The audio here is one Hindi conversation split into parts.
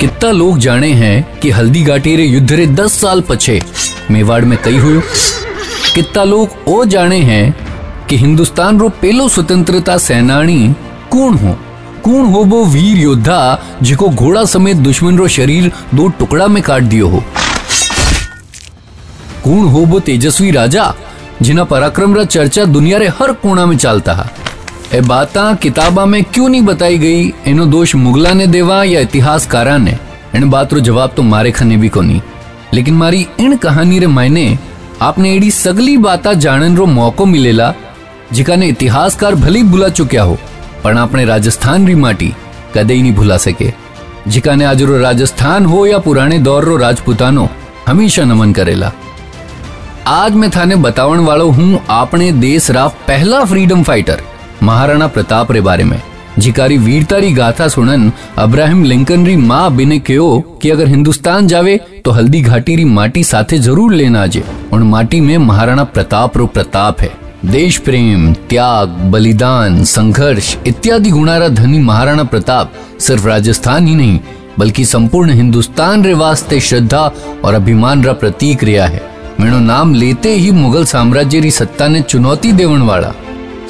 कितना लोग जाने हैं कि हल्दी घाटी रे युद्ध रे दस साल पछे मेवाड़ में कई हुयो? कितना लोग ओ जाने हैं कि हिंदुस्तान रो पहलो स्वतंत्रता सेनानी कौन हो? कौन हो वो वीर योद्धा जिको घोड़ा समेत दुश्मन रो शरीर दो टुकड़ा में काट दियो हो? कौन हो वो तेजस्वी राजा जिना पराक्रम रा चर्चा दुनिया रे हर कोना में चालता है। ए बाता किताबा में क्यों नहीं बताई गई? एनो दोष मुगला ने देवा या इतिहासकारा ने? इन बात रो जवाब तो मारे खने भी को नहीं लेकिन मारी इन कहानी रे मायने आपने एडी सगली बाता जानन रो मौको मिलेला, जिका ने इतिहासकार भले भुला चुक्या हो पर आपने राजस्थान री माटी कदे ही नहीं भुला सके। जिका ने आज रो राजस्थान हो या पुराने दौर रो राजपुतानो हमेशा नमन करेला। आज मैं थाने बतावन वालो हूँ, आपने देश रा पहला फ्रीडम फाइटर महाराणा प्रताप रे बारे में। जिकारी वीरता री गाथा सुनन अब्राहिम लिंकन री माँ बिने कहो कि अगर हिंदुस्तान जावे तो हल्दी घाटी री माटी साथे ज़रूर लेना आजे। उन माटी में महाराणा प्रताप रो प्रताप है। देश प्रेम, त्याग, बलिदान, संघर्ष इत्यादि गुणारा धनी महाराणा प्रताप सिर्फ़ राजस्थान ही नहीं, बल्कि संपूर्ण हिंदुस्तान रे वास्ते श्रद्धा और अभिमान रा प्रतीक रिया है। ही मुगल साम्राज्य री सत्ता ने चुनौती देवन वाला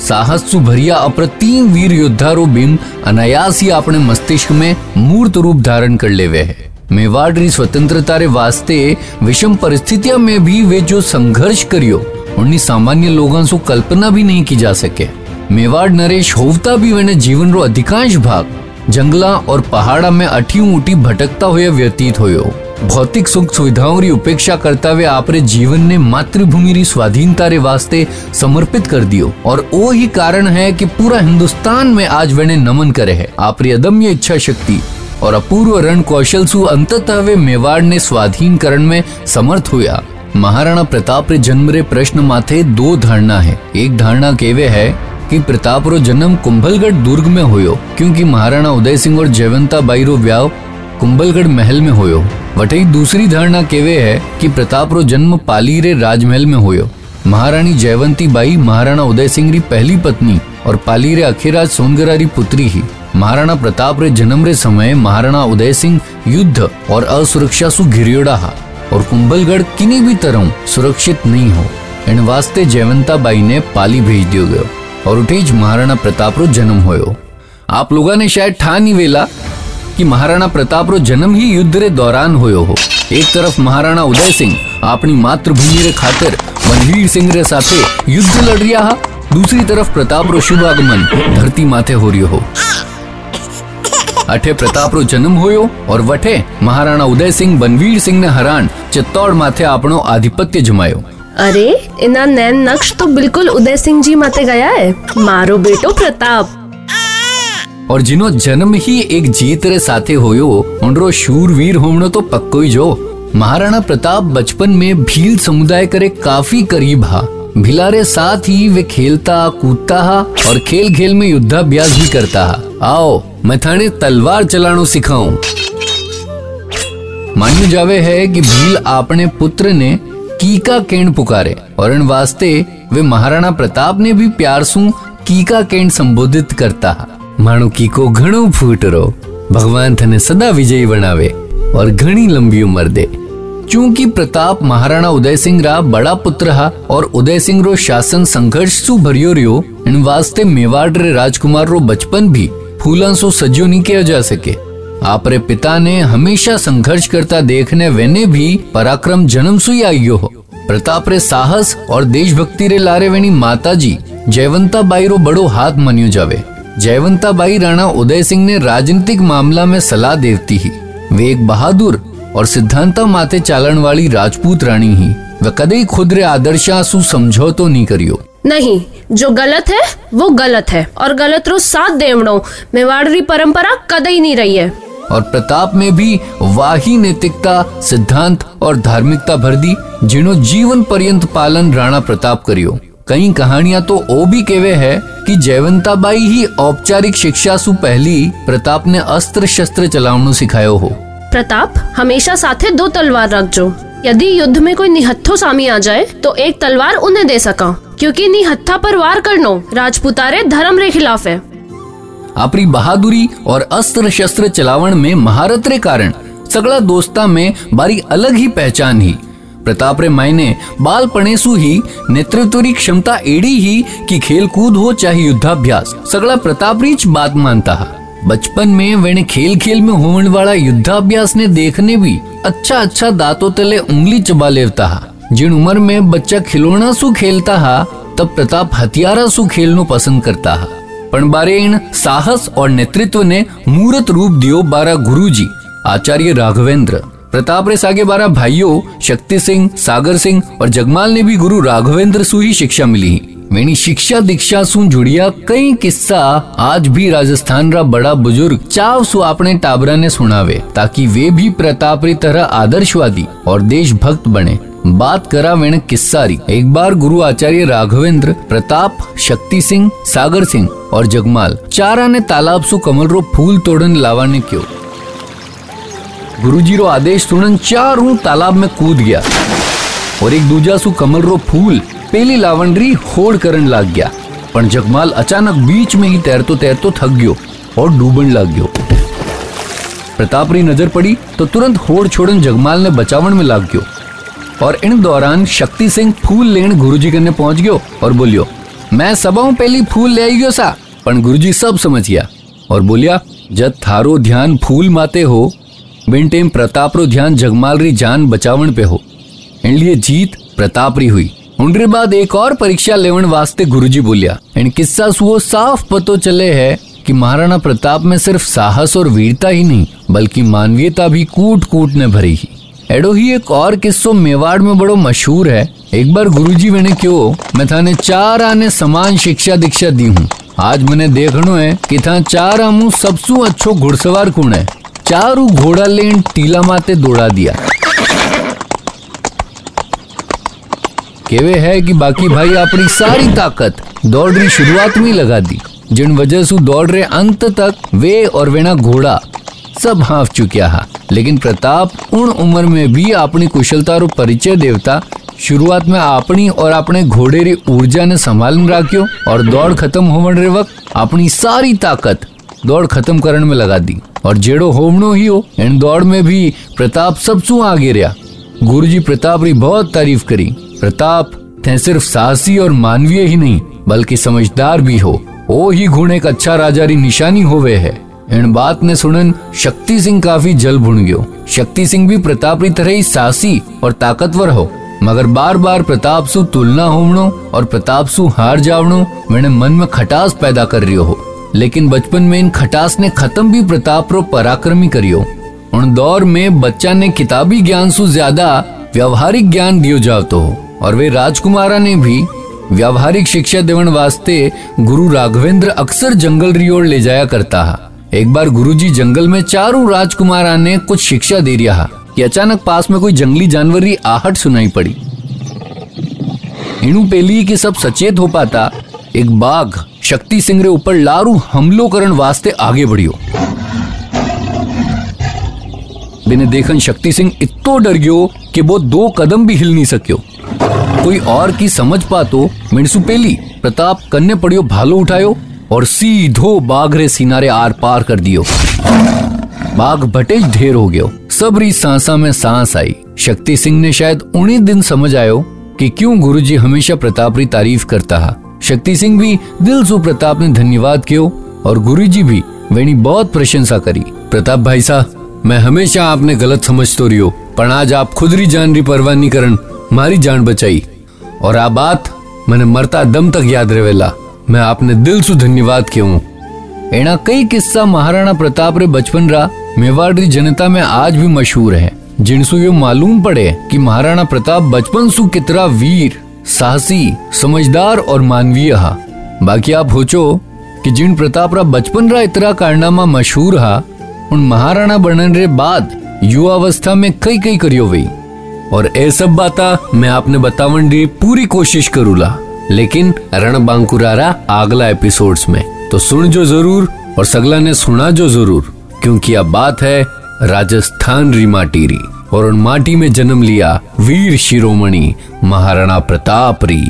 साहस सु भरिया अप्रतिम वीर योद्धा रो बिंब अनायास ही अपने मस्तिष्क में मूर्त रूप धारण कर लेवे है। मेवाड़ स्वतंत्रता रे वास्ते विषम परिस्थितियों में भी वे जो संघर्ष करियो उन्नी सामान्य लोगों से कल्पना भी नहीं की जा सके। मेवाड़ नरेश होवता भी मैंने जीवन रो अधिकांश भाग जंगला और पहाड़ा में अठी उठी भटकता हुए व्यतीत होयो। भौतिक सुख सुविधाओं री उपेक्षा करता हुए आपरे जीवन ने मातृभूमि री स्वाधीनता रे वास्ते समर्पित कर दियो। और वो ही कारण है कि पूरा हिंदुस्तान में आज वेने नमन करे है। आपरी अदम्य इच्छा शक्ति और अपूर्व रण कौशल सु अंततः वे मेवाड़ ने स्वाधीनकरण में समर्थ हुआ महाराणा प्रताप रे जन्म रे प्रश्न माथे दो धारणा है। एक धारणा केवे है कि प्रताप रो जन्म कुंभलगढ़ दुर्ग में होयो, क्योंकि महाराणा उदय सिंह और जयवंता बाई रो व्याह कुंभलगढ़ महल में होयो। वटई दूसरी धारणा केवे है कि प्रताप रो जन्म पाली रे राजमहल में होयो। महारानी जयवंती बाई महाराणा उदय सिंह री पहली पत्नी और पाली रे अखिराज सोनगरा री पुत्री ही। महाराणा प्रताप रे जन्म रे समय महाराणा उदय सिंह युद्ध और असुरक्षा सु घिरियोड़ा हा और कुंभलगढ़ किन्हीं भी तरह सुरक्षित नहीं हो। इन वास्ते जयवंता बाई ने पाली भेज दियो गयो और उठेज महाराणा प्रताप रो जन्म होयो। आप लोगों ने शायद ठान ही वेला कि महाराणा प्रताप रो जन्म ही युद्ध रे दौरान होयो हो। एक तरफ़ महाराणा उदय सिंह अपनी मातृभूमि रे खातिर मनवीर सिंह रे साथे युद्ध लड़ रिया हा, दूसरी तरफ़ प्रताप रो शुभ आगमन धरती माथे हो रियो हो। अठे प्रताप रो जन्म होयो और वठे महाराणा उदय सिंह बनवीर सिंह ने हरान चित्तौड़ माथे आपनो आधिपत्य जमायो। अरे, इना नैन नक्श तो बिल्कुल उदय सिंह जी माते गया है। मारो बेटो प्रताप। और जिनो जन्म ही एक जीत रे साथे होयो, उनरो शूरवीर होमनो तो पक्को ही जो। महाराणा प्रताप बचपन में भील समुदाय करे काफ़ी करीब हा। भिलारे साथ ही वे खेलता, कूदता हा और खेल खेल में युद्धाभ्यास भी करता हा। आओ, मैं थाने तलवार चलानो सिखाऊं। मान्य जावे है कि भील अपने पुत्र ने कीका केंड पुकारे और इन वास्ते वे महाराणा प्रताप ने भी प्यार सु कीका केंड संबोधित करता हा। कीको घणो फूट रो भगवान थने सदा विजयी बनावे और घणी लंबी उम्र दे चूँकि प्रताप महाराणा उदय सिंह रा बड़ा पुत्र हा और उदय सिंह रो शासन संघर्ष सु भरियो रियो इन वास्ते मेवाड़ रे राजकुमार रो बचपन भी फूलन सो सज्जो नहीं किया जा सके आपरे पिता ने हमेशा संघर्ष करता देखने वेने भी पराक्रम जन्म सुई आइयो हो प्रताप रे साहस और देशभक्ति रे लारे माता जी जयवंता बाई रो बड़ो हाथ मनियो जावे जयवंता बाई राणा उदय सिंह ने राजनीतिक मामला में सलाह देती ही वे एक बहादुर और सिद्धांता माते चालन वाली राजपूत रानी ही वे कदे खुद रे आदर्शा सु समझौतो नहीं करियो। नहीं जो गलत है वो गलत है और गलत रो साथ देवड़ो मेवाड़ी परंपरा कदई नहीं रही है। और प्रताप में भी वाही नैतिकता सिद्धांत और धार्मिकता भर दी जिन्हों जीवन पर्यंत पालन राणा प्रताप करियो। कई कहानियाँ तो ओ भी केवे है कि जयवंताबाई ही औपचारिक शिक्षा सु पहली प्रताप ने अस्त्र शस्त्र चलावणो सिखायो हो। प्रताप हमेशा साथे दो तलवार रखजो। यदि युद्ध में कोई निहत्थो सामी आ जाए तो एक तलवार उन्हें दे सका। क्योंकि निहत्था पर वार करनो राजपुतारे धर्म रे खिलाफ है। अपनी बहादुरी और अस्त्र शस्त्र चलावण में महारत रे कारण सगला दोस्ता में बारी अलग ही पहचान ही। प्रताप रे मायने बालपणेसु ही नेतृत्वरी क्षमता एड़ी ही कि खेल कूद हो चाहे युद्धाभ्यास सगळा प्रताप रीच बात मानता हा बचपन में वेने खेल खेल में होने वाला युद्धाभ्यास ने देखने भी अच्छा अच्छा दांतों तले उंगली चबा लेवता हा जिन उम्र में बच्चा खिलौना सु खेलता हा तब प्रताप हथियारा सु खेलनो पसंद करता हा પણ બારે इन साहस और नेतृत्व ने मूर्त रूप दियो बारा गुरुजी आचार्य राघवेंद्र प्रताप रे सागे बारा भाइयों, शक्ति सिंह, सागर सिंह और जगमाल ने भी गुरु राघवेंद्र सु ही शिक्षा मिली। वेणी शिक्षा दीक्षा सु जुड़िया कई किस्सा आज भी राजस्थान रा बड़ा बुज़ुर्ग चाव सु अपने टाबरा ने सुनावे, ताकि वे भी प्रताप री तरह आदर्शवादी और देशभक्त बने। बात करा वेण किस्सारी एक बार गुरु आचार्य राघवेंद्र, प्रताप, शक्ति सिंह, सागर सिंह और जगमाल चारा ने तालाब सु कमल रो फूल तोड़न लावाने क्यों। गुरुजी रो आदेश सुनन चारों तालाब में कूद गया। और एक दूजा सु कमल रो फूल, पेली लावंडरी होड़ करन लाग गया। पण जगमाल अचानक बीच में ही तैरतो तैरतो थक गयो और डूबन लाग गयो। प्रताप री नज़र पड़ी तो तुरंत होड़ छोड़न जगमाल ने बचावन में लाग गयो। और इन दौरान शक्ति सिंह फूल लेन गुरुजी कने पहुँच गयो और बोलियो, मैं सबों पहली फूल ले आई गयो सा, पण गुरुजी सब समझ गया और बोलिया जब थारो ध्यान फूल माते ध्यान जगमाल री जान बचावन पे हो। इन लिए जीत प्रताप री हुई। उनरे बाद एक और परीक्षा लेवन वास्ते गुरुजी बोलिया इन किस्सा सुओ साफ़ पतो चले है कि महाराणा प्रताप में सिर्फ़ साहस और वीरता ही नहीं, बल्कि मानवीयता भी कूट कूट ने भरी ही। एडो ही एक और किस्सो मेवाड़ में बड़ो मशहूर है। एक बार गुरुजी मैंने क्यों, मैं थाने चार आने समान शिक्षा दीक्षा दी हूँ। आज मैंने देखनो है कि था चार आमू सबसू अच्छो घुड़सवार कौन है। चारू घोड़ा लेन टीला माते दौड़ा दिया। केवे है कि बाकी भाई अपनी सारी ताकत दौड़ रही शुरुआत में लगा दी। जिन वजह से दौड़ रहे अंत तक वे और वेना घोड़ा सब हाफ़ चुकिया हा। लेकिन प्रताप उन उम्र में भी अपनी कुशलता और परिचय देवता शुरुआत में अपनी और अपने घोड़े री ऊर्जा ने संभाल राख्यो और दौड़ खत्म होने रे वक्त अपनी सारी ताकत दौड़ खत्म करने में लगा दी। और जेड़ो होमनो ही हो इन दौड़ में भी प्रताप सबसू आगे रहा गुरु जी प्रताप री बहुत तारीफ़ करी। प्रताप थे सिर्फ़ साहसी और मानवीय ही नहीं, बल्कि समझदार भी हो। ओ ही गुण एक अच्छा राजा री निशानी होवे है। इन बात ने सुनन शक्ति सिंह काफ़ी जल भुन गयो। शक्ति सिंह भी प्रताप की तरह ही साहसी और ताकतवर हो। मगर बार बार प्रताप सु तुलना होवणो और प्रताप सु हार जावणो मैंने मन में खटास पैदा कर रियो हो। लेकिन बचपन में इन खटास ने खत्म भी प्रताप रो पराक्रमी करियो। उन दौर में बच्चा ने किताबी ज्ञान सु ज़्यादा व्यवहारिक ज्ञान दियो जावतो हो। और वे राजकुमारा ने भी व्यावहारिक शिक्षा देवन वास्ते गुरु राघवेंद्र अक्सर जंगल रियोड़ ले जाया करता है। एक बार गुरुजी जंगल में चारों राजकुमारा ने कुछ शिक्षा दे रहा कि अचानक पास में कोई जंगली जानवर की आहट सुनाई पड़ी। इणु पेली के सब सचेत हो पाता, एक बाघ शक्ति सिंह रे ऊपर लारू हमलो करण वास्ते आगे बढ़ियो। बिने देखन शक्ति सिंह इतो डर गयो कि वो दो कदम भी हिल नहीं सक्यो। कोई और की समझ पातो मिनसु पेली, प्रताप कन्ने पड़ियो भालो उठायो और सीधो बाघ रे सिनारे आर पार कर दियो। बाघ भटेज ढेर हो गयो। सबरी सांसा में सांस आई। शक्ति सिंह ने शायद उन्हीं दिन समझ आयो कि क्यों गुरुजी हमेशा प्रताप री तारीफ़ करता है। शक्ति सिंह भी, दिल सु प्रताप ने धन्यवाद कियो और गुरुजी भी वेणी बहुत प्रशंसा करी। प्रताप भाई साहब, मैं हमेशा आपने गलत समझ तो रियो पर आज आप खुद री जान री परवाह नहीं करन मारी जान बचाई। और आ बात मैंने मरता दम तक याद रहेला, मैं आपने दिल से धन्यवाद क्यों एना कई किस्सा महाराणा प्रताप रे बचपन रा मेवाड़ री जनता में आज भी मशहूर है, जिनसु यो मालूम पड़े कि महाराणा प्रताप बचपन सु कितना वीर साहसी, समझदार और मानवीय हा। बाकी आप होचो कि जिन प्रताप रा बचपन रा इतना कारनामा मशहूर हा, उन महाराणा बनने रे बाद युवावस्था में कई कई करियो वही और ए सब बाता मैं आपने बतावन दी पूरी कोशिश करूला। लेकिन रण बांकुरारा अगला एपिसोड्स में। तो सुन जो ज़रूर और सगला ने सुना जो ज़रूर, क्योंकि अब बात है राजस्थान री माटी री और उन माटी में जन्म लिया वीर शिरोमणि महाराणा प्रताप री